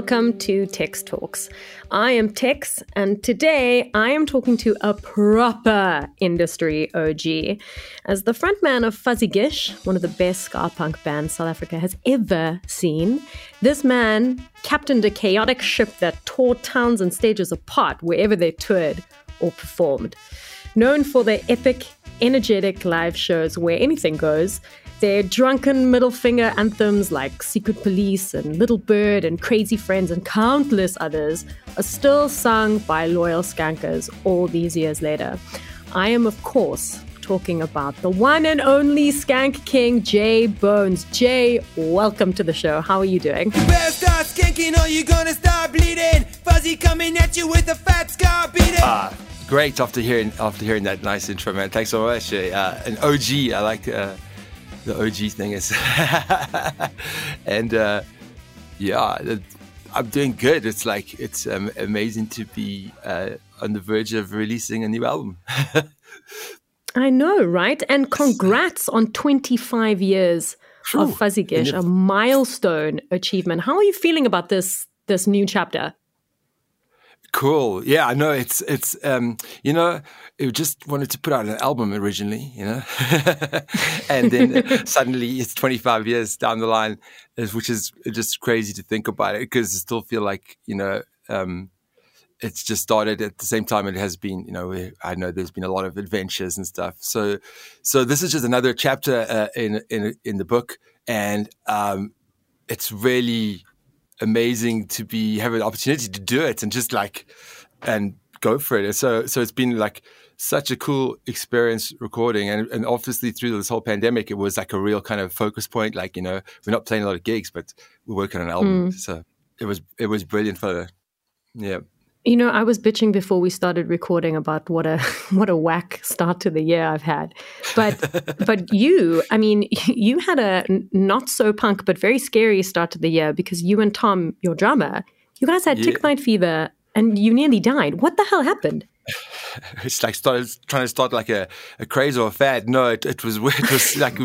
welcome to Tex Talks. I am Tex, and today I am talking to a proper industry OG. As the frontman of Fuzzy Gish, one of the best ska punk bands South Africa has ever seen, this man captained a chaotic ship that tore towns and stages apart wherever they toured or performed. Known for their epic, energetic live shows where anything goes, their drunken middle finger anthems like Secret Police and Little Bird and Crazy Friends and countless others are still sung by loyal skankers all these years later. I am, of course, talking about the one and only Skank King, J Bones. Jay, welcome to the show. How are you doing? You better start skanking or you're gonna start bleeding. Fuzzy coming at you with a fat ska beating. Ah, great after hearing after hearing that nice intro, man. Thanks so much. Uh, an OG, I like uh, the OG thing is, and uh, yeah, I'm doing good. It's like it's um, amazing to be uh, on the verge of releasing a new album. I know, right? And congrats on 25 years of Fuzzy Gish, a milestone achievement. How are you feeling about this this new chapter? Cool. Yeah, I know it's it's um you know, it just wanted to put out an album originally, you know. and then suddenly it's 25 years down the line, which is just crazy to think about it because I still feel like, you know, um it's just started at the same time it has been you know i know there's been a lot of adventures and stuff so so this is just another chapter uh, in in in the book and um it's really amazing to be have an opportunity to do it and just like and go for it. So so it's been like such a cool experience recording and, and obviously through this whole pandemic it was like a real kind of focus point like you know we're not playing a lot of gigs but we're working on an album mm. so it was it was brilliant for the yeah you know, I was bitching before we started recording about what a what a whack start to the year I've had. But but you, I mean, you had a not so punk but very scary start to the year because you and Tom, your drummer, you guys had yeah. tick bite fever and you nearly died. What the hell happened? It's like started trying to start like a, a craze or a fad. No, it, it was it was like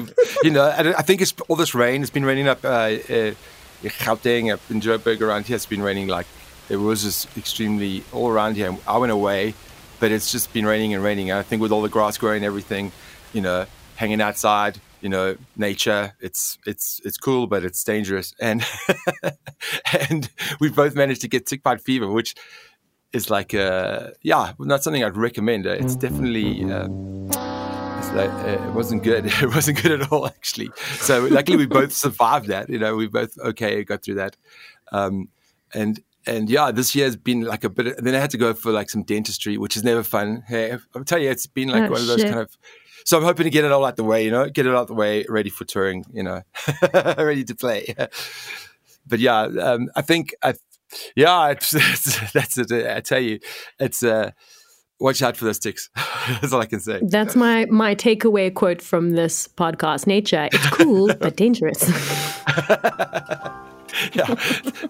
you know. I, I, think it's all this rain. It's been raining up uh, uh, Gauteng, up in Joburg around here. It's been raining like it was just extremely all around here. I went away, but it's just been raining and raining. I think with all the grass growing, everything, you know, hanging outside, you know, nature, it's it's it's cool, but it's dangerous. And and we both managed to get tick bite fever, which is like, uh, yeah, not something I'd recommend. It's definitely. Um, uh, it wasn't good. It wasn't good at all, actually. So luckily, we both survived that. You know, we both okay got through that. Um, and and yeah, this year has been like a bit. Of, then I had to go for like some dentistry, which is never fun. Hey, I'll tell you, it's been like oh, one of those shit. kind of. So I'm hoping to get it all out the way, you know, get it out the way, ready for touring, you know, ready to play. but yeah, um, I think I, yeah, it's, it's, that's it. I tell you, it's uh, watch out for those ticks. that's all I can say. That's my my takeaway quote from this podcast. Nature, it's cool but dangerous. yeah,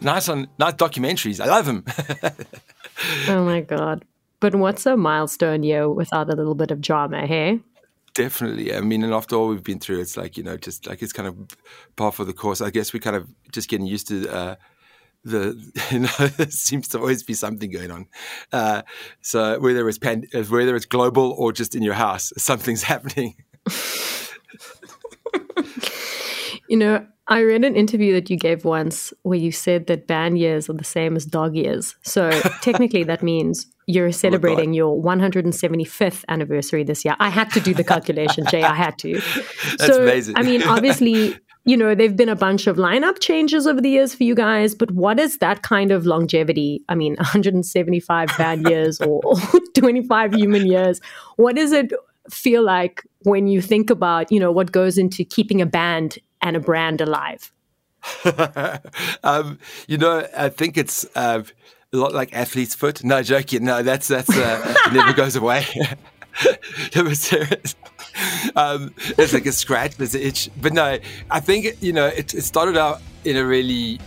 nice on nice documentaries. I love them. oh my god! But what's a milestone year without a little bit of drama? Hey. Definitely. I mean, and after all we've been through, it's like you know, just like it's kind of par for the course. I guess we're kind of just getting used to. Uh, the you know there seems to always be something going on. Uh, so whether it's pan, whether it's global or just in your house, something's happening. you know, I read an interview that you gave once where you said that band years are the same as dog years. So technically, that means you're oh celebrating your 175th anniversary this year. I had to do the calculation, Jay. I had to. That's so, amazing. I mean, obviously, you know, there've been a bunch of lineup changes over the years for you guys, but what is that kind of longevity? I mean, 175 band years or 25 human years. What does it feel like when you think about, you know, what goes into keeping a band and a brand alive? um, you know, I think it's uh, a lot like athlete's foot. No, joking. No, that's that's uh, never goes away. was serious. Um, it's like a scratch, there's an itch. But no, I think you know it, it started out in a really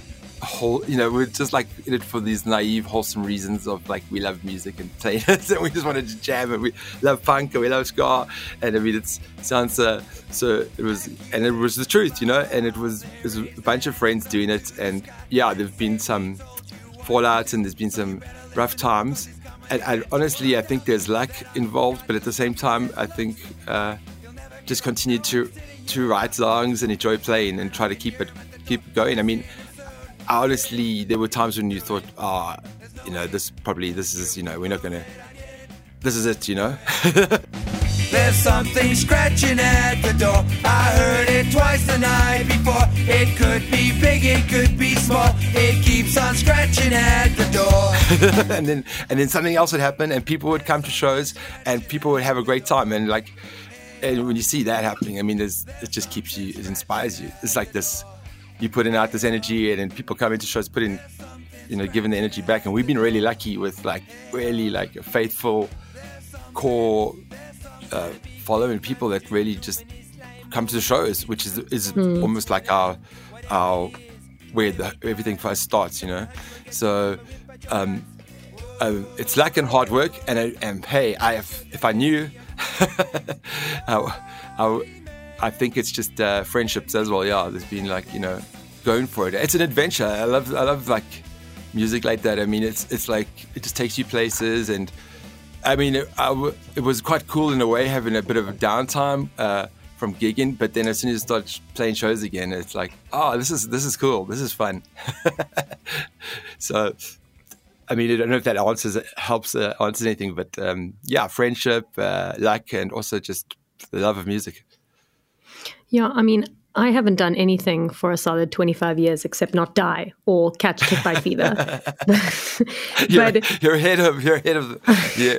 whole, you know, we're just like in it for these naive, wholesome reasons of like we love music and playing it, and we just wanted to jam, and we love punk and we love ska, and I mean it sounds uh, so it was, and it was the truth, you know, and it was, it was a bunch of friends doing it, and yeah, there've been some fallouts and there's been some rough times, and honestly, I think there's luck involved, but at the same time, I think uh, just continue to to write songs and enjoy playing and try to keep it keep going. I mean honestly, there were times when you thought, ah, oh, you know, this probably, this is, you know, we're not going to, this is it, you know? There's something scratching at the door. I heard it twice the night before. It could be big, it could be small. It keeps on scratching at the door. and then, and then something else would happen, and people would come to shows, and people would have a great time. And like, and when you see that happening, I mean, it just keeps you, it inspires you. It's like this you put in out this energy and then people coming to shows putting you know giving the energy back. And we've been really lucky with like really like a faithful core uh, following people that really just come to the shows which is is mm. almost like our our where the, everything first starts you know? So um, uh, it's luck and hard work. And, and hey I have, if I knew I, I, I think it's just uh, friendships as well. Yeah, there's been like you know going for it. It's an adventure. I love I love like music like that. I mean, it's it's like it just takes you places, and I mean, it, it was quite cool in a way having a bit of a downtime. Uh, from gigging, but then as soon as you start playing shows again, it's like, oh, this is this is cool, this is fun. so, I mean, I don't know if that answers helps uh, answers anything, but um, yeah, friendship, uh, luck, and also just the love of music. Yeah, I mean, I haven't done anything for a solid 25 years except not die or catch tick bite fever. you're, but, you're ahead of, you're ahead of, yeah.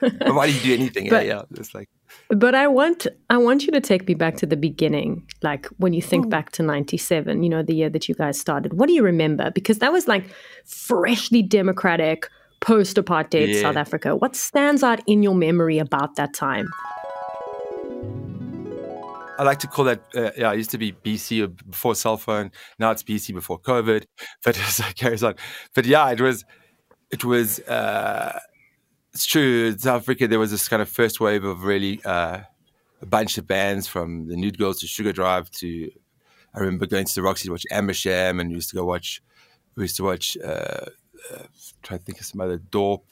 why do you do anything? But, yeah, yeah, it's like. But I want, I want you to take me back to the beginning, like when you think oh. back to '97, you know, the year that you guys started. What do you remember? Because that was like freshly democratic, post-apartheid yeah. South Africa. What stands out in your memory about that time? I like to call that. Uh, yeah, it used to be BC before cell phone. Now it's BC before COVID. But as it carries on. But yeah, it was. It was. Uh, it's true. In South Africa, there was this kind of first wave of really uh, a bunch of bands from the Nude Girls to Sugar Drive to. I remember going to the Roxy to watch Amersham, and we used to go watch. We used to watch. Uh, uh, try to think of some other Dorp,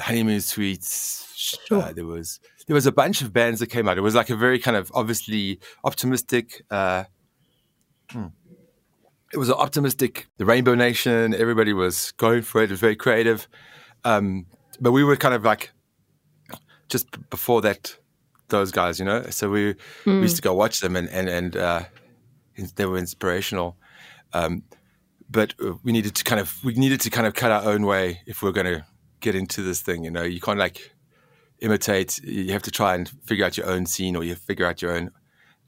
Honeymoon Suites. Sure. Uh, there was there was a bunch of bands that came out. It was like a very kind of obviously optimistic. Uh, hmm. It was an optimistic. The Rainbow Nation. Everybody was going for it. It was very creative. Um, but we were kind of like just before that. Those guys, you know. So we, mm. we hmm. used to go watch them, and and and uh, they were inspirational. Um, but we needed to kind of we needed to kind of cut our own way if we we're going to get into this thing. You know, you can't like imitate. You have to try and figure out your own scene, or you figure out your own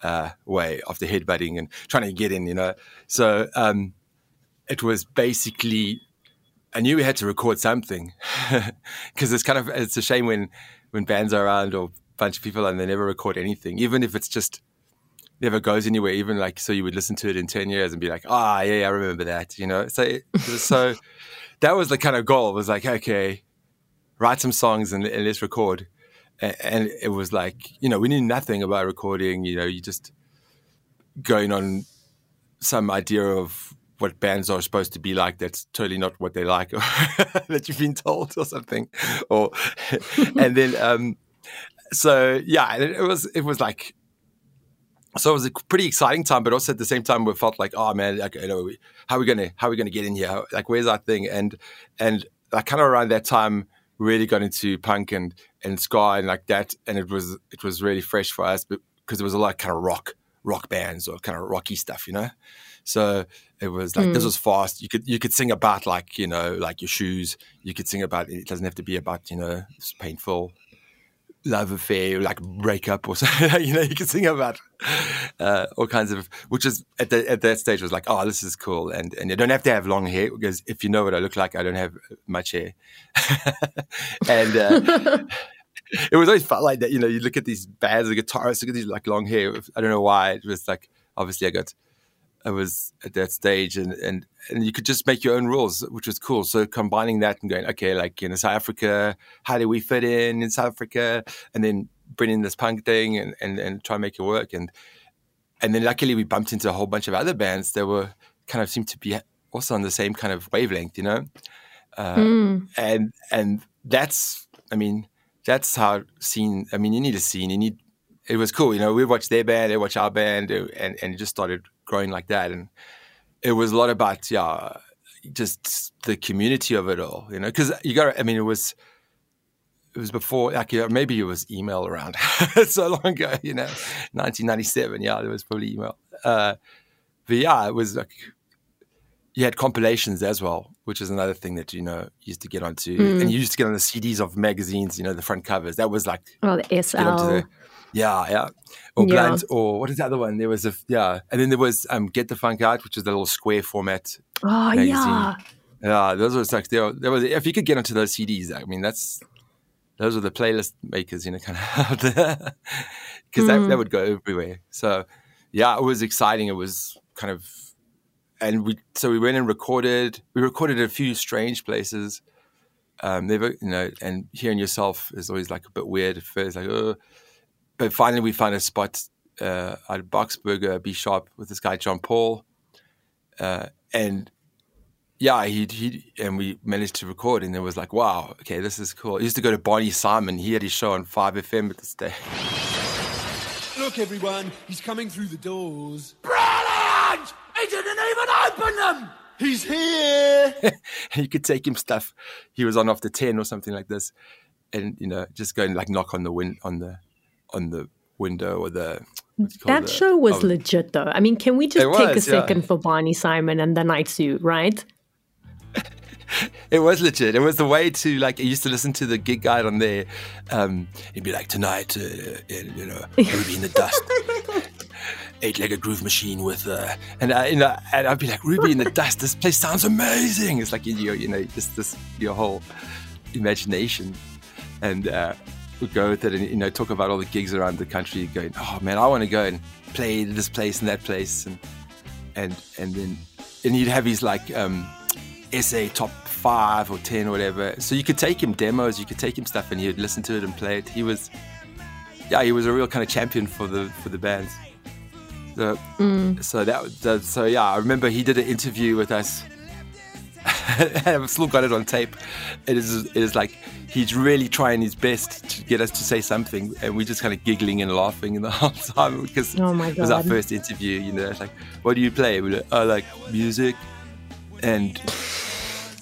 uh, way of the headbutting and trying to get in. You know, so um, it was basically. I knew we had to record something because it's kind of it's a shame when when bands are around or a bunch of people and they never record anything, even if it's just never goes anywhere. Even like so, you would listen to it in ten years and be like, "Ah, oh, yeah, I remember that." You know, so it, was so that was the kind of goal. It was like, okay, write some songs and, and let's record. And, and, it was like, you know, we knew nothing about recording. You know, you just going on some idea of what bands are supposed to be like. That's totally not what they like, that you've been told or something. Or and then, um, so yeah, it was it was like so it was a pretty exciting time, but also at the same time, we felt like, oh man, like, you know, how are we gonna how are we gonna get in here? Like, where's our thing? And and like kind of around that time, really got into punk and and ska and like that, and it was it was really fresh for us because it was a lot of kind of rock rock bands or kind of rocky stuff, you know. So it was like mm. this hmm. was fast. You could you could sing about like you know like your shoes. You could sing about it doesn't have to be about you know it's painful love affair, like breakup or something. you know, you can sing about uh, all kinds of, which is at, the, at that stage was like, oh, this is cool. And, and you don't have to have long hair because if you know what I look like, I don't have much hair. and uh, it was always felt like that. You know, you look at these bands, the guitarists, look at these like long hair. I don't know why. It was like, obviously I got I was at that stage, and and and you could just make your own rules, which was cool. So combining that and going, okay, like you know, South Africa, how do we fit in in South Africa, and then bringing this punk thing and and and try and make it work, and and then luckily we bumped into a whole bunch of other bands that were kind of seemed to be also on the same kind of wavelength, you know, uh, mm. and and that's, I mean, that's how scene. I mean, you need a scene. You need. It was cool, you know. We watched their band, they watched our band, and and it just started growing like that. And it was a lot about yeah, just the community of it all, you know. Because you got, I mean, it was it was before, like maybe it was email around so long ago, you know, 1997. Yeah, there was probably email. Uh, but yeah, it was like you had compilations as well, which is another thing that you know used to get onto, mm. and you used to get on the CDs of magazines. You know, the front covers. That was like oh, the SL. Yeah, yeah. Or yeah. Blunt, or what is the other one? There was a yeah, and then there was um, Get the Funk Out, which is the little square format. Oh magazine. yeah. Yeah, those were like there, there was if you could get onto those CDs, I mean that's those are the playlist makers, you know, kind of out there because mm. that, that mm. would go everywhere. So yeah, it was exciting. It was kind of, and we so we went and recorded. We recorded a few strange places. Um, never, you know, and hearing yourself is always like a bit weird at first, like oh but finally we found a spot uh, at Boxburger B Shop with this guy John Paul, uh, and yeah, he he and we managed to record, and it was like, wow, okay, this is cool. I used to go to Barney Simon. He had his show on Five FM at this day. Look, everyone, he's coming through the doors. Brilliant! He didn't even open them. He's here. you could take him stuff. He was on after ten or something like this, and you know, just go and like knock on the win on the on the window or the that show was oh, legit though. I mean, can we just take was, a second yeah. for Barney Simon and the night suit, right? it was legit. It was the way to like. I used to listen to the gig guide on there. Um, he'd be like, "Tonight, uh, you know, Ruby in the Dust, eight-legged groove machine with," uh, and uh, you know, and I'd be like, "Ruby in the Dust. This place sounds amazing." It's like you, you know, just this your whole imagination, and uh, would go with it and you know talk about all the gigs around the country, going, "Oh man, I want to go and play this place and that place," and and and then and he'd have his like um, SA top five or ten or whatever. So you could take him demos, you could take him stuff, and he'd listen to it and play it. He was, yeah, he was a real kind of champion for the for the bands. So, mm. so that so yeah, I remember he did an interview with us. I've still got it on tape. It is it is like he's really trying his best to get us to say something, and we're just kind of giggling and laughing the whole time because oh it was our first interview. You know, it's like, what do you play? We're like, I like music, and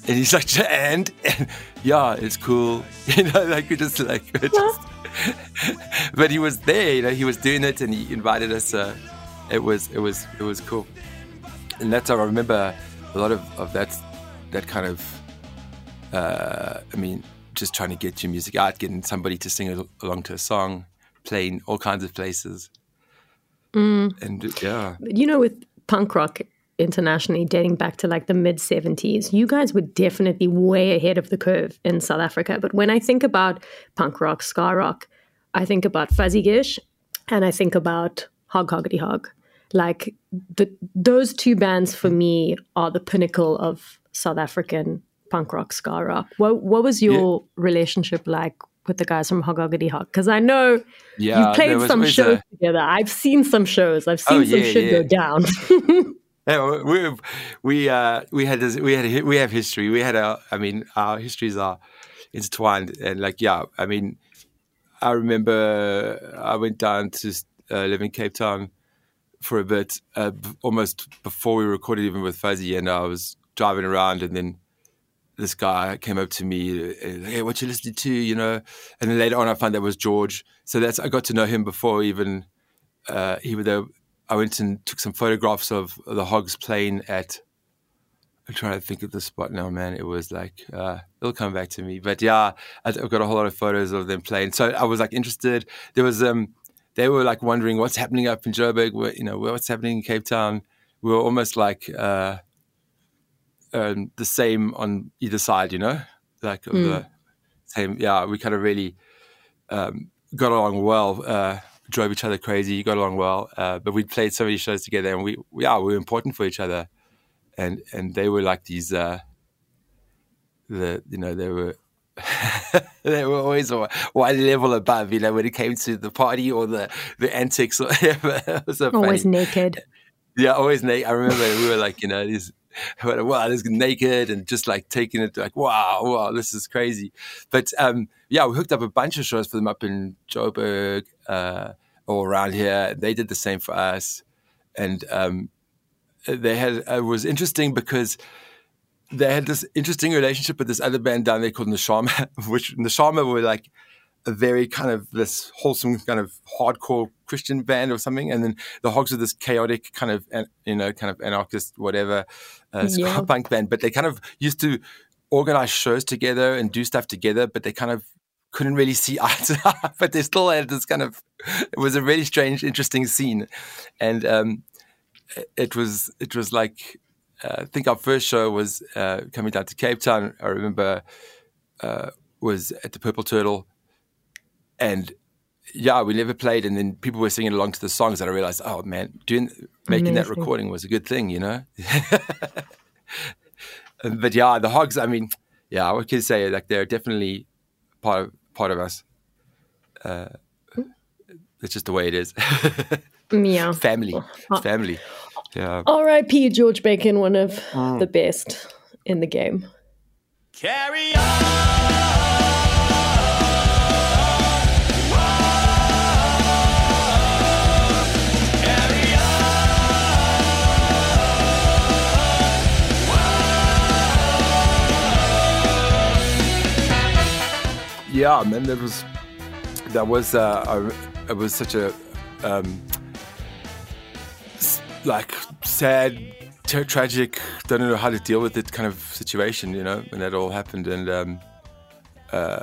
and he's like, and, and yeah, it's cool. You know, like we just like, we just, but he was there. You know, he was doing it, and he invited us. Uh, it was it was it was cool, and that's how I remember a lot of, of that that kind of. Uh, I mean, just trying to get your music out, getting somebody to sing along to a song, playing all kinds of places. Mm. And yeah. You know, with punk rock internationally dating back to like the mid 70s, you guys were definitely way ahead of the curve in South Africa. But when I think about punk rock, ska rock, I think about Fuzzy Gish and I think about Hog Hoggity Hog. Like the, those two bands for me are the pinnacle of South African punk rock, ska rock. What what was your yeah. relationship like with the guys from Hog Hoggity Hog? Because I know yeah, you played some shows a... together. I've seen some shows. I've seen oh, some yeah, shit go down. yeah, we we uh, we had this, we had we have history. We had our I mean our histories are intertwined and like yeah I mean I remember I went down to uh, live in Cape Town for a bit uh, almost before we recorded even with Fuzzy and I was driving around and then this guy came up to me, uh, hey, what you listening to, you know? And then later on, I found that was George. So that's I got to know him before even uh, he was there. I went and took some photographs of the Hogs playing at. I'm trying to think of the spot now, man. It was like uh, it'll come back to me, but yeah, I've got a whole lot of photos of them playing. So I was like interested. There was um, they were like wondering what's happening up in Joburg. You know, what's happening in Cape Town. We were almost like. Uh, um, the same on either side, you know, like mm. the same. Yeah, we kind of really um, got along well. Uh, drove each other crazy, got along well. Uh, but we played so many shows together, and we, we yeah, we were important for each other, and and they were like these, uh, the you know they were. they were always one level above, you know, when it came to the party or the, the antics or whatever. so Always funny. naked. Yeah, always naked. I remember we were like, you know, these wow, this naked and just like taking it like, wow, wow, this is crazy. But um, yeah, we hooked up a bunch of shows for them up in Joburg uh, or around here. They did the same for us, and um, they had it was interesting because they had this interesting relationship with this other band down there called Neshama, which Neshama were like a very kind of this wholesome kind of hardcore Christian band or something, and then the Hogs are this chaotic kind of you know kind of anarchist whatever uh, Yeah. punk band. But they kind of used to organize shows together and do stuff together, but they kind of couldn't really see eye to eye. But they still had this kind of it was a really strange, interesting scene, and um, it was it was like uh, I think our first show was uh, coming down to Cape Town. I remember uh, was at the Purple Turtle, and yeah, we never played, and then people were singing along to the songs, and I realized, oh man, doing making that recording was a good thing, you know. but yeah, the Hogs. I mean, yeah, I could say like they're definitely part of part of us. Uh, it's just the way it is. Yeah. family, It's family. Yeah. R.I.P. George Bacon, one of the best in the game. Carry on. Yeah, man, that was that was uh, a, it was such a um, s- like sad, tra- tragic. Don't know how to deal with it kind of situation, you know, when that all happened. And um, uh,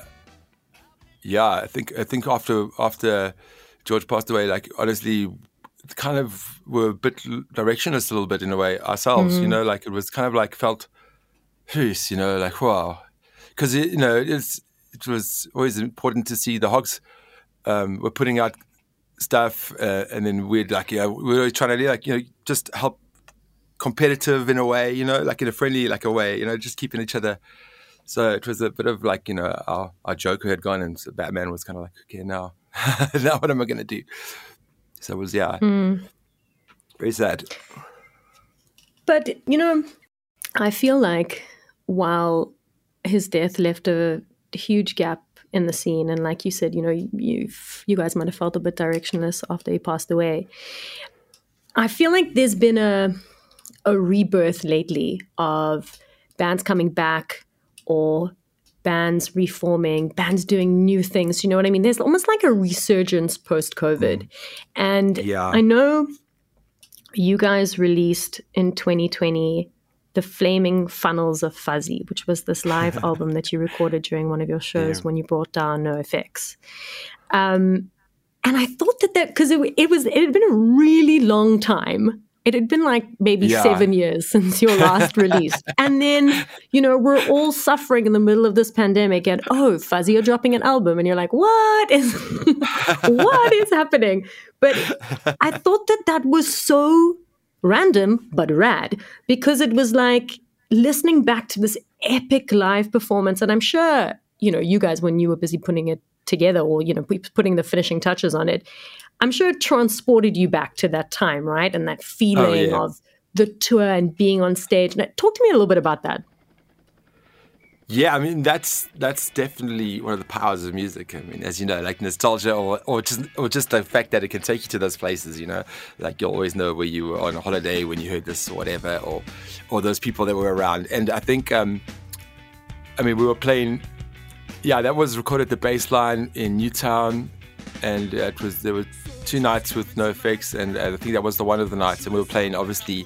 yeah, I think I think after after George passed away, like honestly, kind of were a bit directionless a little bit in a way ourselves, you know, like it was kind of like felt, you know, like wow, because you know it's it was always important to see the hogs um, were putting out stuff, uh, and then we'd like yeah, we were always trying to like you know just help competitive in a way, you know, like in a friendly like a way, you know, just keeping each other. So it was a bit of like you know our our Joker had gone, and so Batman was kind of like okay now now what am I gonna do? So it was yeah, very sad. But, you know, I feel like while his death left a huge gap in the scene, and like you said, you know, you've, you guys might have felt a bit directionless after he passed away. I feel like there's been a, a rebirth lately of bands coming back or bands reforming, bands doing new things. You know what I mean? There's almost like a resurgence post COVID. And Yeah. I know you guys released in 2020 the Flaming Funnels of Fuzzy, which was this live album that you recorded during one of your shows when you brought down NoFX. Um, and I thought that that because it, it was it had been a really long time. It had been like maybe Yeah. seven years since your last release, and then you know we're all suffering in the middle of this pandemic. And oh, Fuzzy you're dropping an album, and you're like, what is what is happening? But I thought that that was so random but rad because it was like listening back to this epic live performance. And i'm sure you know you guys when you were busy putting it together or you know putting the finishing touches on it i'm sure it transported you back to that time right? And that oh, feeling yeah. of the tour and being on stage. Now, talk to me a little bit about that Yeah, I mean that's that's definitely one of the powers of music. I mean, as you know, like nostalgia or, or just or just the fact that it can take you to those places. You know, like you'll always know where you were on a holiday when you heard this or whatever, or or those people that were around. And I think, um, I mean, we were playing. Yeah, that was recorded at the Bassline in Newtown, and it was there were two nights with NoFX, and I think that was the one of the nights, and we were playing obviously.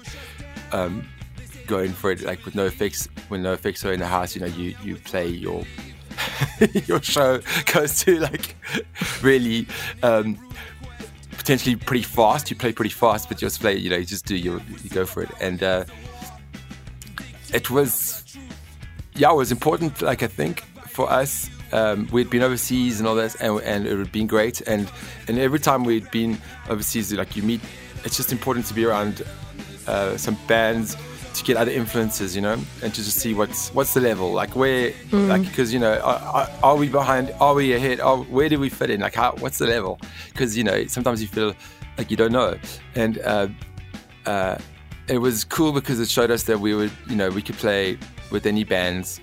Um, going for it like with NoFX when no fixer in the house you know you you play your your show goes to like really um potentially pretty fast. You play pretty fast but you just play you know you just do your you go for it. And uh it was yeah it was important like i think for us. Um, we'd been overseas and all that, and, and it had been great. And and every time we'd been overseas, like you meet, it's just important to be around uh, some bands to get other influences, you know, and to just see what's what's the level, like where, Mm. like because you know, are, are we behind? Are we ahead? Are, where do we fit in? Like how? What's the level? Because you know, sometimes you feel like you don't know, and uh, uh, it was cool because it showed us that we would, you know, we could play with any bands.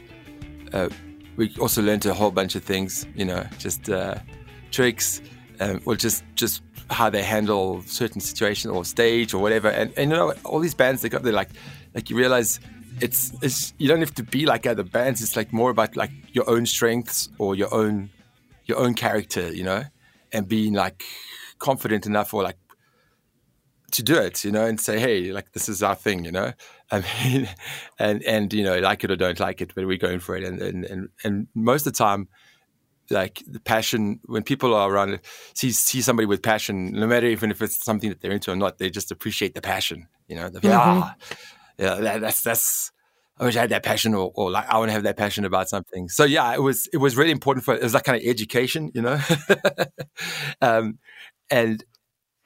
Uh, we also learned a whole bunch of things, you know, just uh, tricks, um, or just just how they handle certain situation or stage or whatever. And, and you know, all these bands they got they're like, like you realize it's it's you don't have to be like other bands. It's like more about like your own strengths or your own your own character, you know, and being like confident enough or like to do it, you know, and say, hey, like this is our thing, you know. I mean, and and you know, like it or don't like it, but we're going for it. And and and, and most of the time, like the passion when people are around, see see somebody with passion, no matter even if it's something that they're into or not, they just appreciate the passion, you know. They'll be, ah, yeah, that, that's that's. I wish I had that passion, or, or like I want to have that passion about something. So yeah, it was it was really important for it was that kind of education, you know, um, and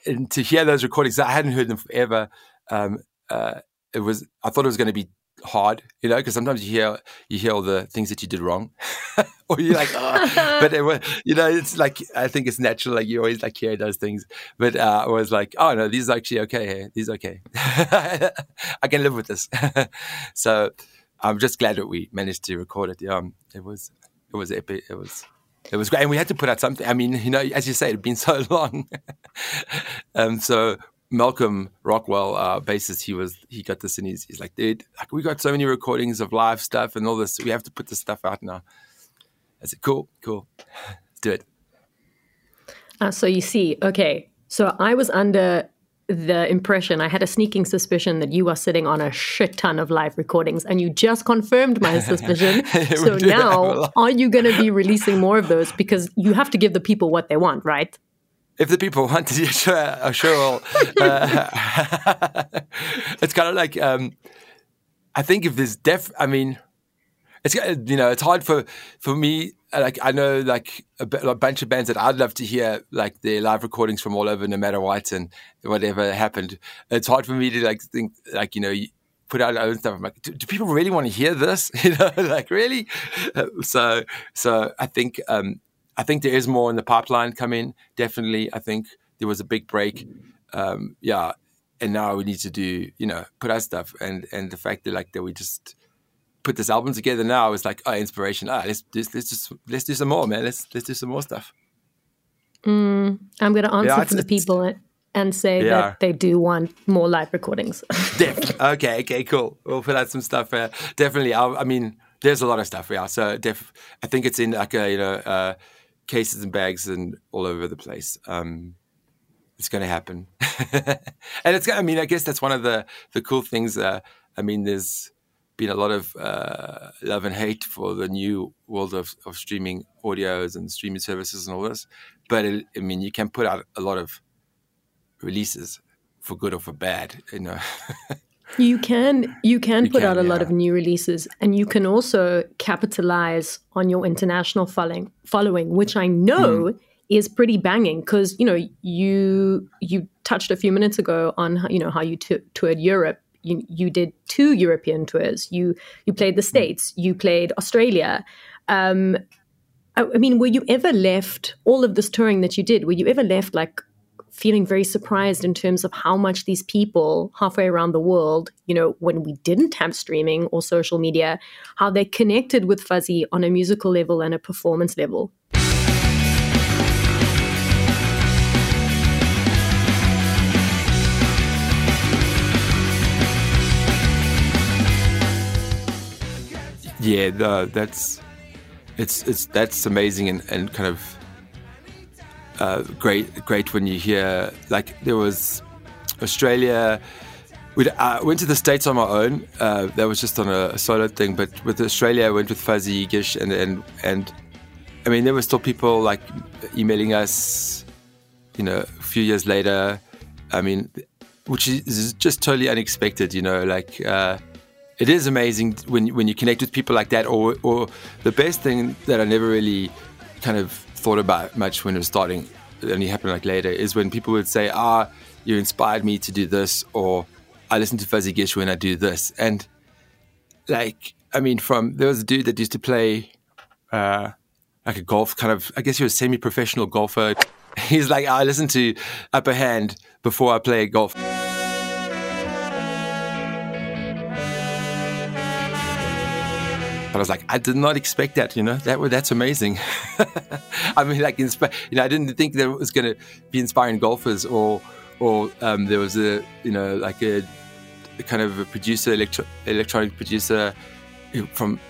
and to hear those recordings, I hadn't heard them forever. Um, uh, it was I thought it was going to be hard, you know, because sometimes you hear you hear all the things that you did wrong, or you're like, oh. but it was, you know, it's like I think it's natural, like you always like hear those things, but uh, I was like, oh no, these are actually okay, these are okay, I can live with this. so I'm just glad that we managed to record it. Um, it was it was epic. It was it was great, and we had to put out something. I mean, you know, as you say, it'd been so long. um, so Malcolm Rockwell, uh, bassist, he was he got this, and he's, he's like, dude, like we got so many recordings of live stuff and all this. We have to put this stuff out now. I said, cool, cool, let's do it. Uh, so you see, okay. So I was under the impression, I had a sneaking suspicion that you are sitting on a shit ton of live recordings, and you just confirmed my suspicion. so do have a now, are you going to be releasing more of those? Because you have to give the people what they want, right? If the people want to show, a show uh, it's kind of like um, I think if there's def, I mean, it's you know it's hard for for me. Like I know like a, bunch of bands that I'd love to hear like their live recordings from all over, no matter what and whatever happened. It's hard for me to like think like you know. Put out our own stuff. I'm like, do, do people really want to hear this? You know, like really. So, so I think um, I think there is more in the pipeline coming. Definitely, I think there was a big break. Um, yeah, and now we need to do, you know, put our stuff and and the fact that like that we just put this album together now is like oh, inspiration. Ah, let's let's, let's just let's do some more, man. Let's let's do some more stuff. I'm going to answer Yeah, for the people and say Yeah. that they do want more live recordings. Def. okay, okay, cool. We'll put out some stuff. Uh, definitely. I, I mean, there's a lot of stuff. Yeah. So def. I think it's in like a, you know uh, cases and bags and all over the place. Um, it's going to happen, and it's. I mean, I guess that's one of the the cool things. Uh, I mean, there's been a lot of uh, love and hate for the new world of, of streaming audios and streaming services and all this, but it, I mean, you can put out a lot of releases for good or for bad. You know. You can you can You put out a can, lot of new releases, and you can also capitalize on your international following, following, which I know Hmm. is pretty banging. Because you know you you touched a few minutes ago on how, you know how you t- toured Europe. You you did two European tours. You you played the states. You played Australia. Um, I, I mean, were you ever left all of this touring that you did? Were you ever left like feeling very surprised in terms of how much these people halfway around the world, you know, when we didn't have streaming or social media, how they connected with Fuzzy on a musical level and a performance level. Yeah, no, that's it's it's that's amazing and, and kind of uh, great great when you hear like there was Australia. We uh, went to the states on my own. Uh, that was just on a, a solo thing. But with Australia, I went with Fuzzy Gish, and and and I mean, there were still people like emailing us. You know, a few years later. I mean, which is just totally unexpected. You know, like. Uh, it is amazing when when you connect with people like that. Or or the best thing that I never really kind of thought about much when it was starting, it only happened like later, is when people would say, "Ah, you inspired me to do this," or "I listen to Fuzzy Gish when I do this," and like I mean, from there was a dude that used to play. Uh, like a golf kind of, I guess he was a semi-professional golfer. He's like, I listen to Upper Hand before I play golf. I was like, I did not expect that. You know, that that's amazing. I mean, like, you know, I didn't think that it was going to be inspiring golfers, or or um, there was a, you know, like a, a kind of a producer, electro- electronic producer from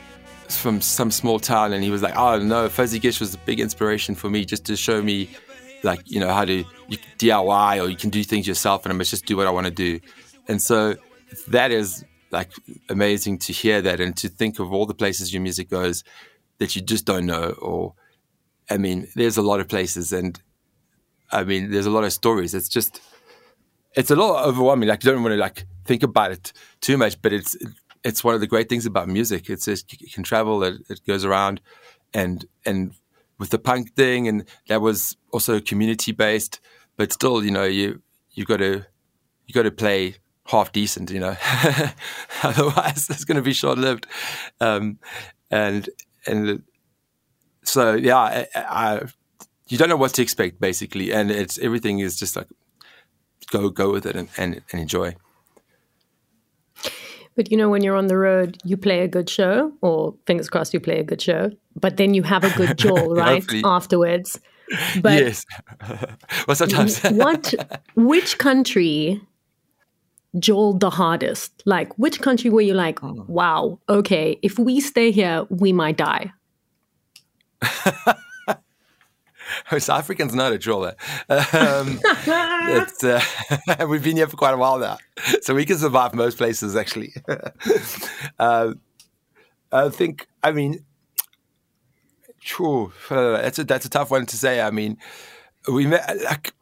from some small town, and he was like, "Oh no, Fuzzy Gish was a big inspiration for me, just to show me, like, you know, how to DIY or you can do things yourself, and I must just do what I want to do." And so that is like amazing to hear that and to think of all the places your music goes that you just don't know. Or, I mean, there's a lot of places, and I mean, there's a lot of stories. It's just, it's a lot overwhelming. Like, you don't want to like think about it too much, but it's it's one of the great things about music. It's it can travel, it, it goes around, and and with the punk thing, and that was also community based, but still, you know, you you got to you got to play half decent, you know, otherwise it's going to be short lived, um, and and so yeah, I, I, you don't know what to expect basically, and it's everything is just like go go with it and, and, and enjoy. But you know, when you're on the road, you play a good show, or fingers crossed, you play a good show. But then you have a good jaw, right? Afterwards. But yes. well, sometimes. what? Which country jawed the hardest? Like, which country were you like, oh. wow, okay, if we stay here, we might die? South Africans know to draw that. Um, uh, we've been here for quite a while now, so we can survive most places. Actually, uh, I think. I mean, true. Uh, that's a that's a tough one to say. I mean, we met like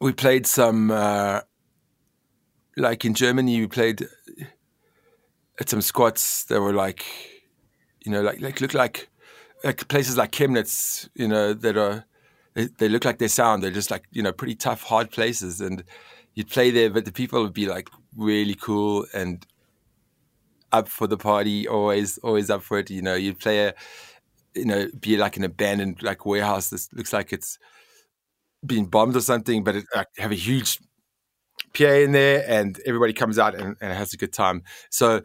we played some uh, like in Germany. We played uh, at some squats that were like, you know, like like look like like places like Chemnitz, you know, that are they, they, look like they sound. They're just like you know pretty tough, hard places, and you'd play there, but the people would be like really cool and up for the party, always always up for it. You know, you'd play a you know be like an abandoned like warehouse that looks like it's being bombed or something, but it, like, have a huge PA in there, and everybody comes out and, and has a good time. So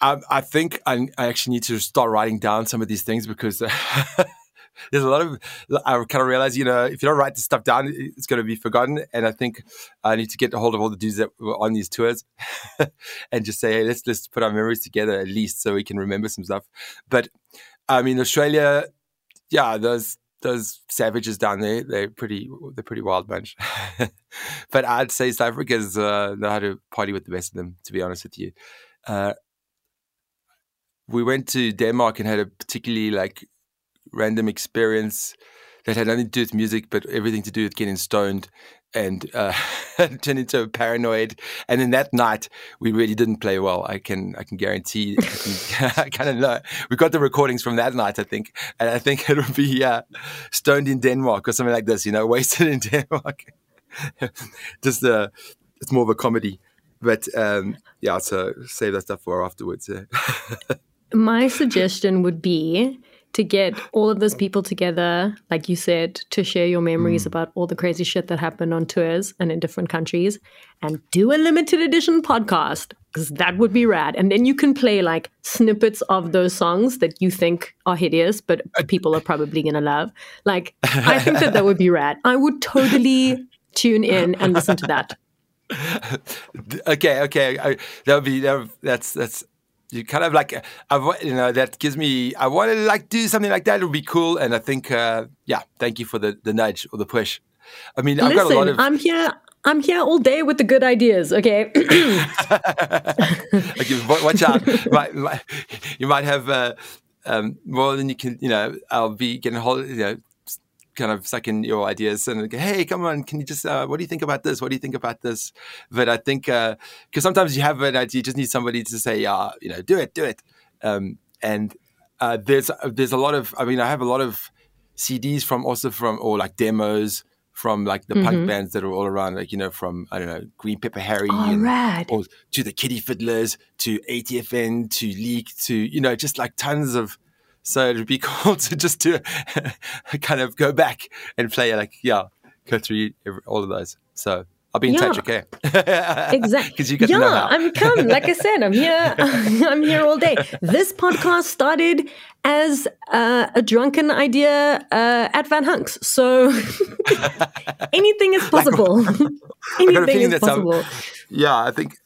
I, I think I, I, actually need to start writing down some of these things because there's a lot of I kind of realize you know if you don't write this stuff down it's going to be forgotten and I think I need to get a hold of all the dudes that were on these tours and just say hey let's let's put our memories together at least so we can remember some stuff but um, I mean Australia yeah those those savages down there they're pretty they're pretty wild bunch. But I'd say South Africa's uh, know how to party with the best of them to be honest with you. Uh, we went to Denmark and had a particularly like random experience that had nothing to do with music, but everything to do with getting stoned and uh, turned into paranoid. And then that night, we really didn't play well. I can I can guarantee. I, I kind of know. We got the recordings from that night, I think, and I think it would be uh, stoned in Denmark or something like this. You know, wasted in Denmark. Just uh, it's more of a comedy, but um, yeah. So save that stuff for afterwards. My suggestion would be to get all of those people together, like you said, to share your memories mm. about all the crazy shit that happened on tours and in different countries, and do a limited edition podcast because that would be rad. And then you can play like snippets of those songs that you think are hideous, but people are probably gonna love. Like, I think that that would be rad. I would totally tune in and listen to that. okay, okay, I, that would be that, that's that's you kind of like I, you know that gives me I want to like do something like that. It would be cool, and I think uh, yeah, thank you for the the nudge or the push. I mean, I've Listen, got a lot of. I'm here. I'm here all day with the good ideas. Okay. okay watch out. might, might, you might have uh, um, more than you can. You know, I'll be getting a hold. You know, kind of in your ideas and go, hey, come on, can you just, uh, what do you think about this? What do you think about this? But I think, because sometimes you have an idea, you just need somebody to say, yeah, you know, do it, do it. Um, and uh, there's there's a lot of, I mean, I have a lot of CDs from also from, or like demos from like the Mm-hmm. punk bands that are all around, like, you know, from, I don't know, Green Pepper Harry Oh, and, rad. or to the Kitty Fiddlers, to ATFN, to Leak, to, you know, just like tons of, so it'd be cool to just to kind of go back and play like, yeah, go through every, all of those. So I'll be in touch, Yeah. okay? Exactly. Because you get yeah, to know how. I'm come. Like I said, I'm here. I'm here all day. This podcast started as uh, a drunken idea uh, at Van Hunks, so anything is possible. anything feeling is how- possible. yeah, I think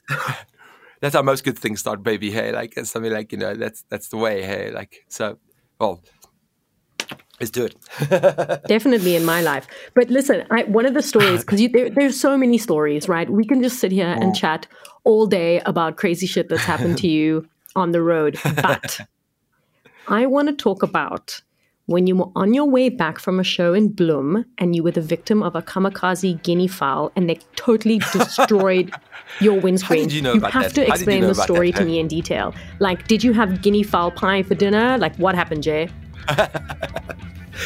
that's how most good things start, baby. Hey, like it's something like you know that's that's the way. Hey, like so. Well, let's do it. Definitely in my life. But listen, I, one of the stories because there, there's so many stories, right? We can just sit here and chat all day about crazy shit that's happened to you on the road, but I want to talk about when you were on your way back from a show in Bloem and you were the victim of a kamikaze guinea fowl and they totally destroyed your windscreen. you know about have that? to How did you explain know the story that? to me in detail. Like, did you have guinea fowl pie for dinner? Like, what happened, Jay?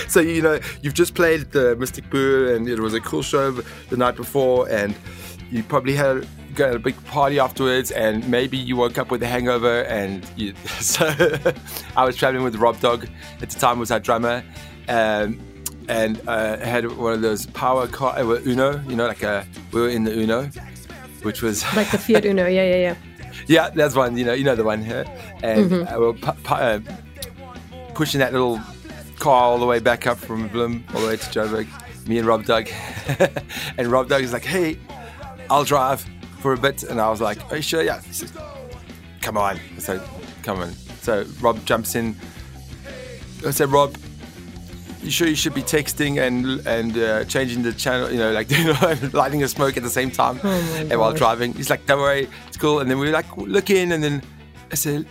So you know you've just played the Mystic Boer, and it was a cool show the night before, and you probably had got a big party afterwards, and maybe you woke up with a hangover, and you. So I was traveling with Rob Dog at the time was our drummer, um, and uh, had one of those power car uh, Uno, you know, like a we were in the Uno, which was Like the Fiat Uno. Yeah, yeah, yeah. yeah, that's one. You know, you know the one here, and Mm-hmm. uh, we're pu- pu- uh, pushing that little car all the way back up from Bloem all the way to Joburg. Me and Rob Doug, and Rob Doug is like, "Hey, I'll drive for a bit," and I was like, "Are you sure?" Yeah. Said, come on. So come on. So Rob jumps in. I said, Rob, you sure you should be texting and and uh, changing the channel, you know, like lighting a smoke at the same time and while driving. He's like, don't worry, it's cool. And then we were like looking, and then I said,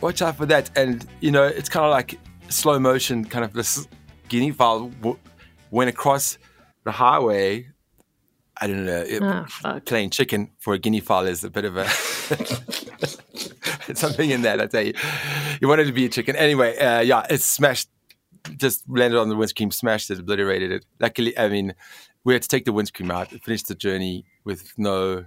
watch out for that. And you know, it's kind of like slow motion, kind of this guinea fowl w- went across the highway. I don't know. It, fuck. playing chicken for a guinea fowl is a bit of a something in that. I tell you, you wanted to be a chicken anyway. Uh, yeah, it smashed, just landed on the windscreen, smashed it, obliterated it. Luckily, I mean, we had to take the windscreen out, finished the journey with no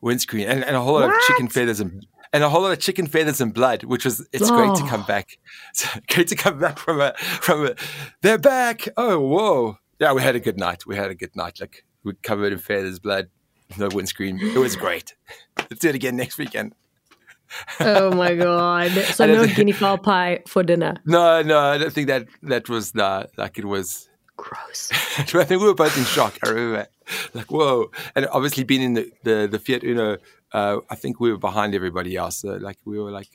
windscreen, and, and a whole lot of chicken feathers and and a whole lot of chicken feathers and blood, which was it's great to Oh. come back. So, great to come back from a from a they're back. Oh whoa. Yeah, we had a good night. We had a good night. Like covered in feathers, blood, no windscreen. It was great. Let's do it again next weekend. Oh my god! So no think- guinea fowl pie for dinner. No, no, I don't think that that was uh, like it was. Gross. I think we were both in shock. I remember, like whoa, and obviously being in the the, the Fiat Uno, uh, I think we were behind everybody else. So like we were like,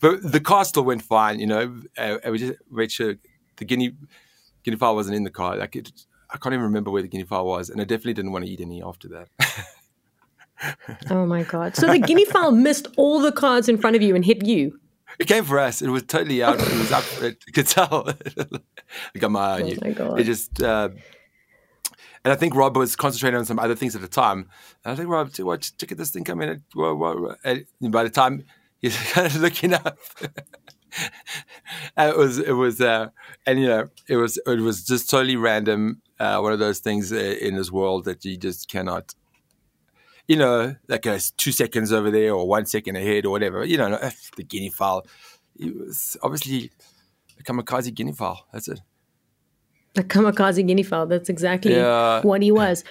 but the car still went fine, you know. Uh, and we just made sure the guinea guinea fowl wasn't in the car. Like it, I can't even remember where the guinea fowl was, and I definitely didn't want to eat any after that. Oh my god! So the guinea fowl missed all the cards in front of you and hit you. It came for us. It was totally out. It was up. It, could tell. I got my eye on you. Oh my God. It just. Uh, and I think Rob was concentrating on some other things at the time. And I think Rob, "Dude, watch, check at this thing coming. in. Whoa, whoa, whoa." And by the time he's kind of looking up, it was it was uh, and you know it was it was just totally random. Uh, one of those things uh, in this world that you just cannot you know, like a two seconds over there or one second ahead or whatever. You know, uh, the guinea fowl. It was obviously a kamikaze guinea fowl. That's it. A kamikaze guinea fowl. That's exactly Yeah. what he was.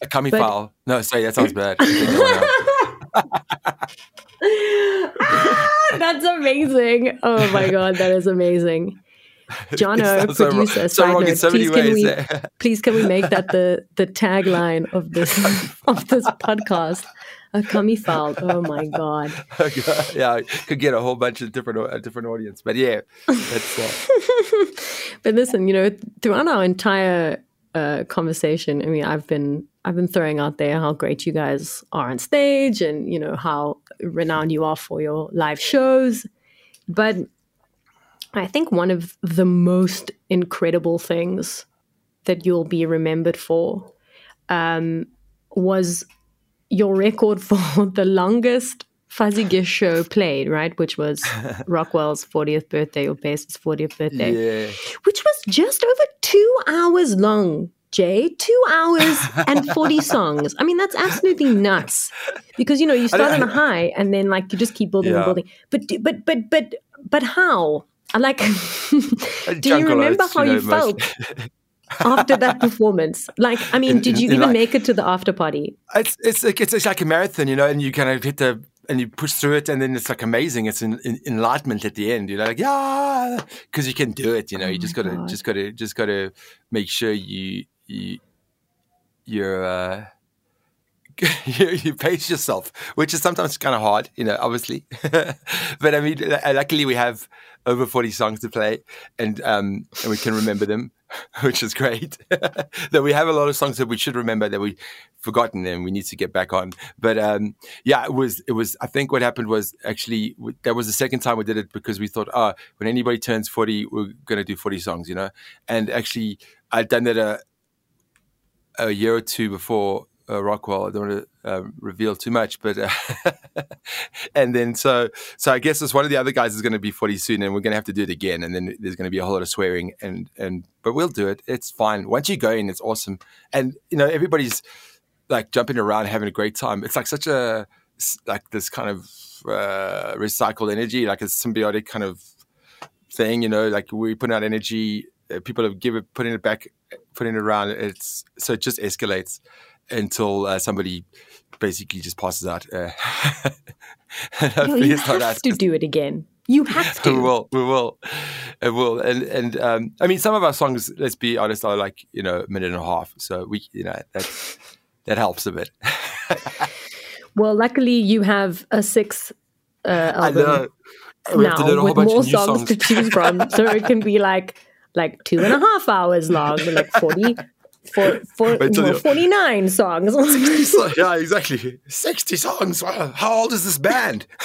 A kami But- fowl. No, sorry, that sounds bad. That's amazing. Oh my god, that is amazing. So wrong- producer, so wrong so please can ways we there. please can we make that the the tagline of this of this podcast? A cummy fowl. Oh my god. yeah, I could get a whole bunch of different a different audience, but yeah, uh, But listen, you know, throughout our entire uh, conversation, I mean, I've been I've been throwing out there how great you guys are on stage, and you know how renowned you are for your live shows. But I think one of the most incredible things that you'll be remembered for um, was your record for the longest Fuzigish show played, right? Which was Rockwell's 40th birthday or Bass's 40th birthday, Yeah. which was just over two hours long. Jay, two hours and 40 songs. I mean, that's absolutely nuts. Because, you know, you start on a high and then, like, you just keep building and building. But, but, but, but, but how? Like, do you remember how you you know, most- felt after that performance? Like, I mean, In- did you in even like- make it to the after party? It's it's like it's, it's like a marathon, you know, and you kind of hit the and you push through it, and then it's like amazing. It's an, an enlightenment at the end. You're like, yeah, because you can do it. You know, you just Oh gotta God. just gotta just gotta make sure you you you're. Uh, you, you pace yourself, which is sometimes kind of hard, you know, obviously. but I mean, luckily we have over 40 songs to play and, um, and we can remember them, which is great. that we have a lot of songs that we should remember that we've forgotten and we need to get back on. But, um, yeah, it was, it was, I think what happened was actually, that was the second time we did it because we thought, oh, when anybody turns 40, we're going to do 40 songs, you know? And actually, I'd done that a, a year or two before uh, Rockwell. I don't want to uh, reveal too much, but uh, and then so so I guess this one of the other guys is going to be 40 soon, and we're going to have to do it again, and then there's going to be a whole lot of swearing, and and but we'll do it. It's fine. Once you go in, it's awesome, and you know everybody's like jumping around, having a great time. It's like such a like this kind of uh, recycled energy, like a symbiotic kind of thing. You know, like we put out energy, uh, people have give it, putting it back, putting it around. It's so it just escalates until uh, somebody basically just passes out. Uh, No, you have to do it again. You have to. We will, we will, it will, and and um, I mean, some of our songs, let's be honest, are like you know a minute and a half, so we, you know, that that helps a bit. Well, luckily you have a sixth uh, I album know. We have to now with more songs, songs. to choose from, so it can be like like two and a half hours long, like 40, for, for, no, 49 songs. Yeah, exactly. Sixty songs. Wow. How old is this band?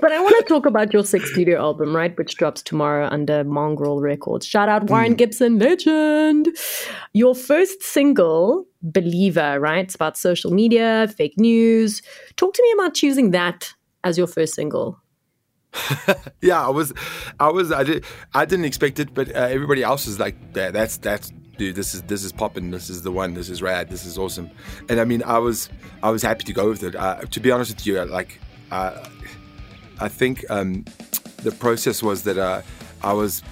But I want to talk about your sixth studio album, right, which drops tomorrow under Mongrel Records. Shout out Warren Gibson, legend. Your first single, Believer, right? It's about social media, fake news. Talk to me about choosing that as your first single. yeah, I was, I was, I did, I didn't expect it, but uh, everybody else is like, yeah, that's that's dude, this is this is popping, this is the one, this is rad, this is awesome, and I mean, I was, I was happy to go with it. Uh, to be honest with you, uh, like, uh, I think um, the process was that uh, I was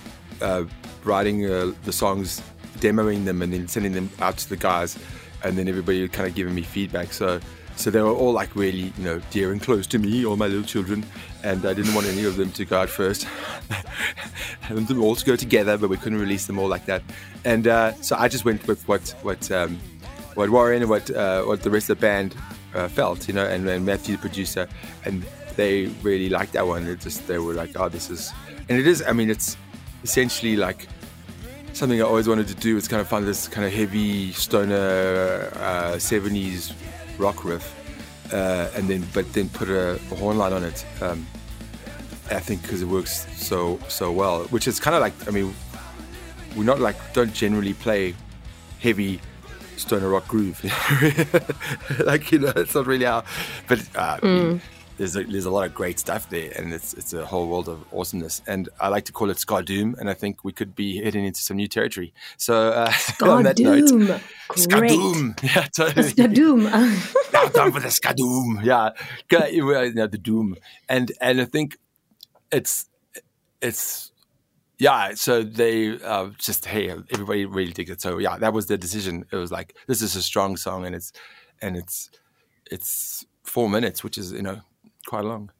uh, writing uh, the songs, demoing them, and then sending them out to the guys, and then everybody kind of giving me feedback. So, so they were all like really, you know, dear and close to me, all my little children, and I didn't want any of them to go out first. I wanted them all to go together, but we couldn't release them all like that. And uh, so I just went with what what um, what Warren and what uh, what the rest of the band uh, felt, you know, and, and Matthew, the producer, and they really liked that one. It just they were like, oh, this is, and it is. I mean, it's essentially like something I always wanted to do. It's kind of find this kind of heavy stoner uh, 70s rock riff, uh, and then but then put a, a horn line on it. Um, I think because it works so so well, which is kind of like I mean, we're not like don't generally play heavy stoner rock groove. like you know, it's not really our. But uh, mean, there's a, there's a lot of great stuff there, and it's it's a whole world of awesomeness. And I like to call it Ska Doom, and I think we could be heading into some new territory. So uh, on that note, Doom. Great. Doom, yeah, totally. Ska Doom. now time for the ska doom. Yeah, the doom, and and I think it's it's yeah. So they uh, just hey, everybody really digs it. So yeah, that was the decision. It was like this is a strong song, and it's and it's it's four minutes, which is you know quite long.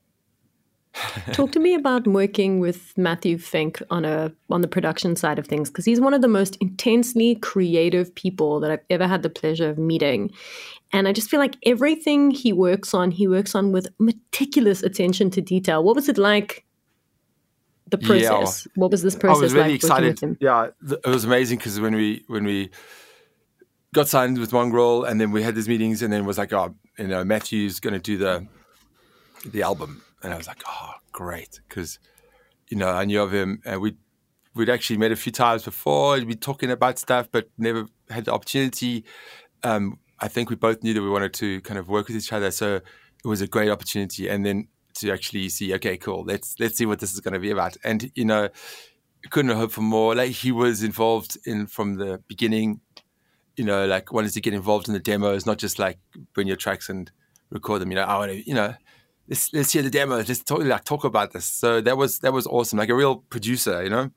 Talk to me about working with Matthew Fink on a on the production side of things because he's one of the most intensely creative people that I've ever had the pleasure of meeting. And I just feel like everything he works on, he works on with meticulous attention to detail. What was it like? The Yeah. process. What was this process I was really like excited. Yeah, it was amazing because when we when we got signed with Mongrel, and then we had these meetings, and then it was like, oh, you know, Matthew's going to do the the album, and I was like, oh, great, because you know, I knew of him, and we we'd actually met a few times before. We'd be talking about stuff, but never had the opportunity. Um, I think we both knew that we wanted to kind of work with each other, so it was a great opportunity. And then to actually see, okay, cool, let's let's see what this is going to be about. And you know, couldn't hope for more. Like he was involved in from the beginning. You know, like wanted to get involved in the demos, not just like bring your tracks and record them. You know, I want to, you know, let's let's hear the demo. Let's talk like talk about this. So that was that was awesome. Like a real producer, you know.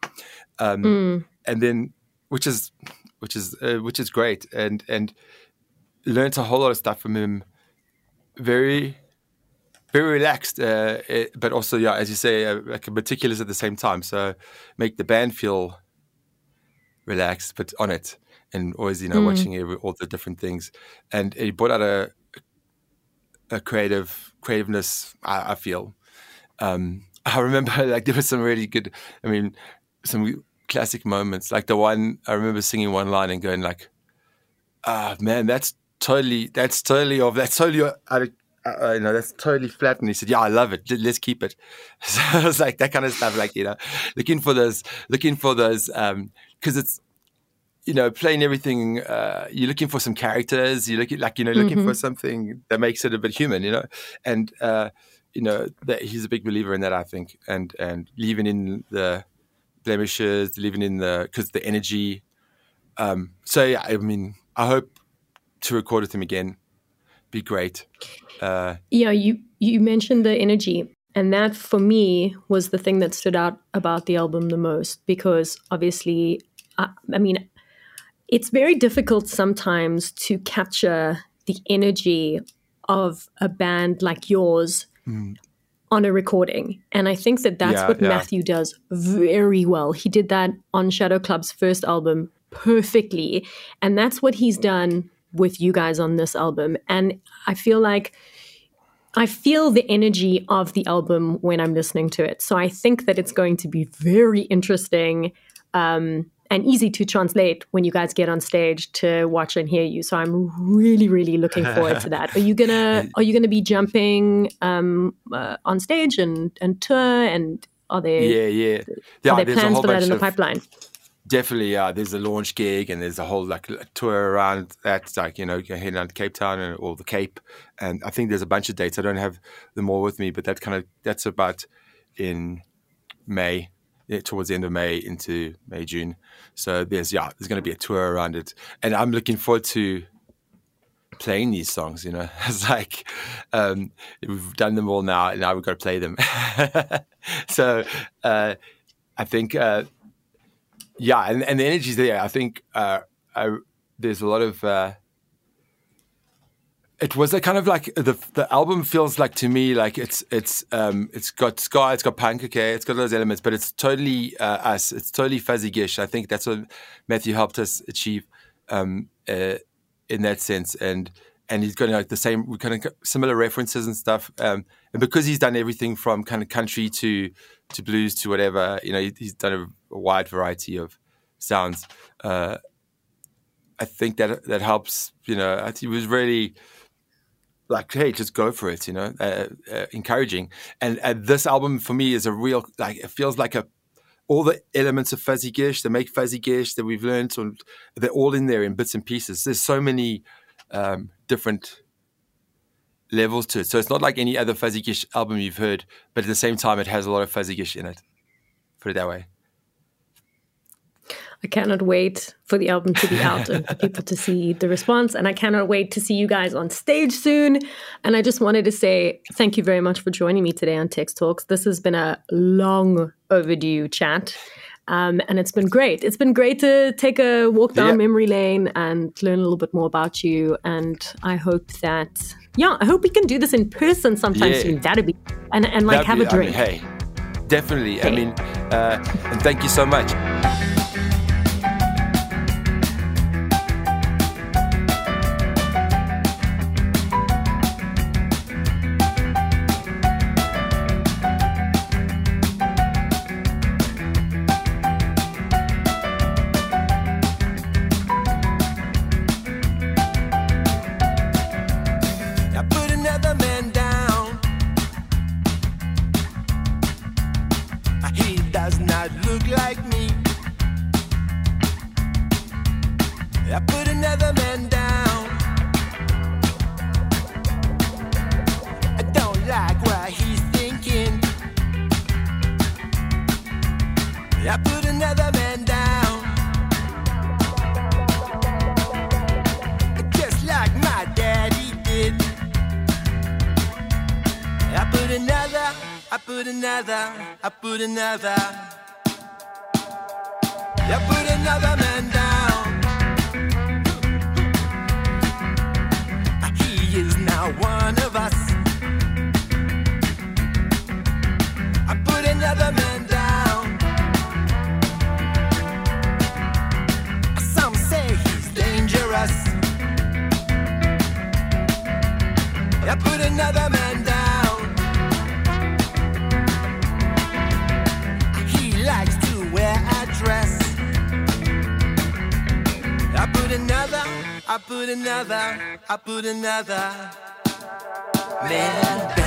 Um, mm. And then, which is which is uh, which is great, and and learned a whole lot of stuff from him. Very very relaxed, uh, it, but also yeah, as you say, uh, like meticulous at the same time. So make the band feel relaxed, but on it, and always you know mm. watching every, all the different things. And he brought out a a creative creativeness. I, I feel. Um, I remember like there was some really good. I mean, some classic moments. Like the one I remember singing one line and going like, "Ah, man, that's totally, that's totally off. That's totally out of uh, you know, that's totally flat. And he said, yeah, I love it. Let's keep it. So I was like, that kind of stuff, like, you know, looking for those, looking for those, um, cause it's, you know, playing everything, uh, you're looking for some characters, you're looking like, you know, looking mm-hmm. for something that makes it a bit human, you know, and, uh, you know, that he's a big believer in that, I think, and, and leaving in the blemishes, leaving in the, cause the energy. Um, so yeah, I mean, I hope to record with him again. Be great. Uh, yeah, you you mentioned the energy, and that for me was the thing that stood out about the album the most because obviously, I, I mean, it's very difficult sometimes to capture the energy of a band like yours mm. on a recording. And I think that that's yeah, what yeah. Matthew does very well. He did that on Shadow Club's first album perfectly. And that's what he's done with you guys on this album. And I feel like I feel the energy of the album when I'm listening to it. So I think that it's going to be very interesting um, and easy to translate when you guys get on stage to watch and hear you. So I'm really, really looking forward to that. Are you gonna Are you gonna be jumping um, uh, on stage and and tour? And are there yeah yeah, yeah are there plans for that in the pipeline? definitely uh, there's a launch gig and there's a whole like tour around that like you know heading out to cape town and all the cape and i think there's a bunch of dates i don't have them all with me but that kind of that's about in may yeah, towards the end of may into may june so there's yeah there's going to be a tour around it and i'm looking forward to playing these songs you know it's like um, we've done them all now and now we've got to play them so uh, i think uh, yeah, and, and the energy's there. I think uh, I, there's a lot of. It was a kind of like the the album feels like to me like it's it's um it's got ska, it's got punk, okay, it's got those elements, but it's totally uh, us. It's totally fuzigish. I think that's what Matthew helped us achieve um, uh, in that sense, and and he's got like the same kind of similar references and stuff. Um, and because he's done everything from kind of country to to blues to whatever, you know, he, he's done a a wide variety of sounds. Uh, I think that that helps. You know, it was really like, hey, just go for it. You know, uh, uh, encouraging. And, and this album for me is a real like it feels like a all the elements of fuzigish that make fuzigish that we've learned, and they're all in there in bits and pieces. There's so many um, different levels to it. So it's not like any other fuzigish album you've heard, but at the same time, it has a lot of fuzigish in it. Put it that way. I cannot wait for the album to be out and for people to see the response. And I cannot wait to see you guys on stage soon. And I just wanted to say thank you very much for joining me today on Tex Talks. This has been a long overdue chat. Um, and it's been great. It's been great to take a walk down yeah. memory lane and learn a little bit more about you. And I hope that, yeah, I hope we can do this in person sometime yeah. soon. That'd be, and, and like That'd have be, a drink. I mean, hey, definitely. I mean, uh, and thank you so much. put another. Yeah, put another. another, I put another man down.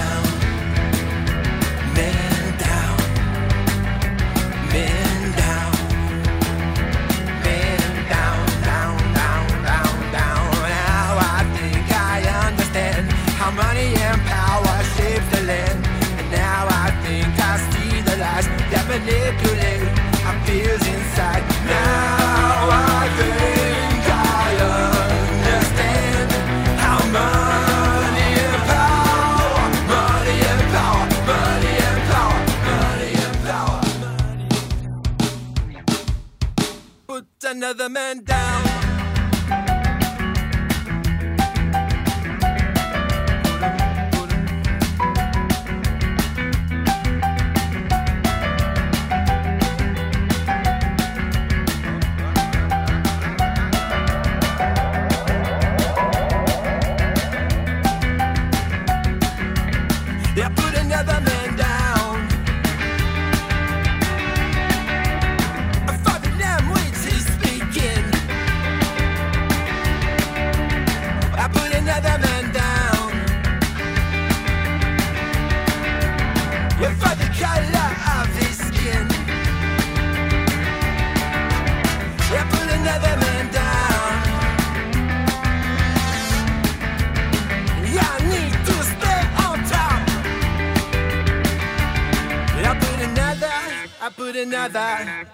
man.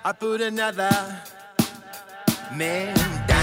I put another man down.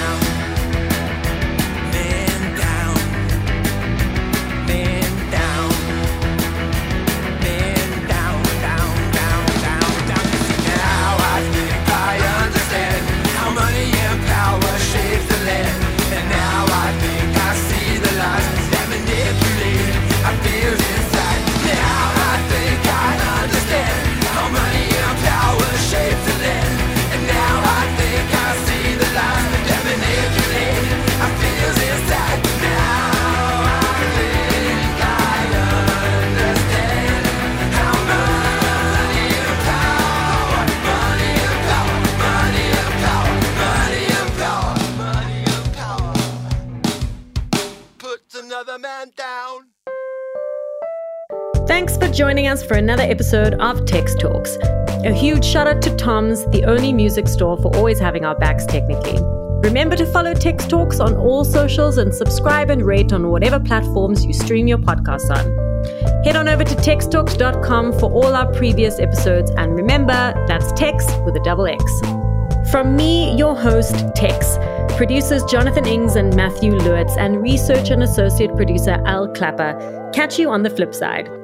joining us for another episode of Text Talks. A huge shout out to Tom's, the only music store, for always having our backs technically. Remember to follow Text Talks on all socials and subscribe and rate on whatever platforms you stream your podcasts on. Head on over to texttalks.com for all our previous episodes, and remember that's Tex with a double X. From me, your host, Tex producers Jonathan Ings and Matthew Lewitz, and research and associate producer Al Clapper. Catch you on the flip side.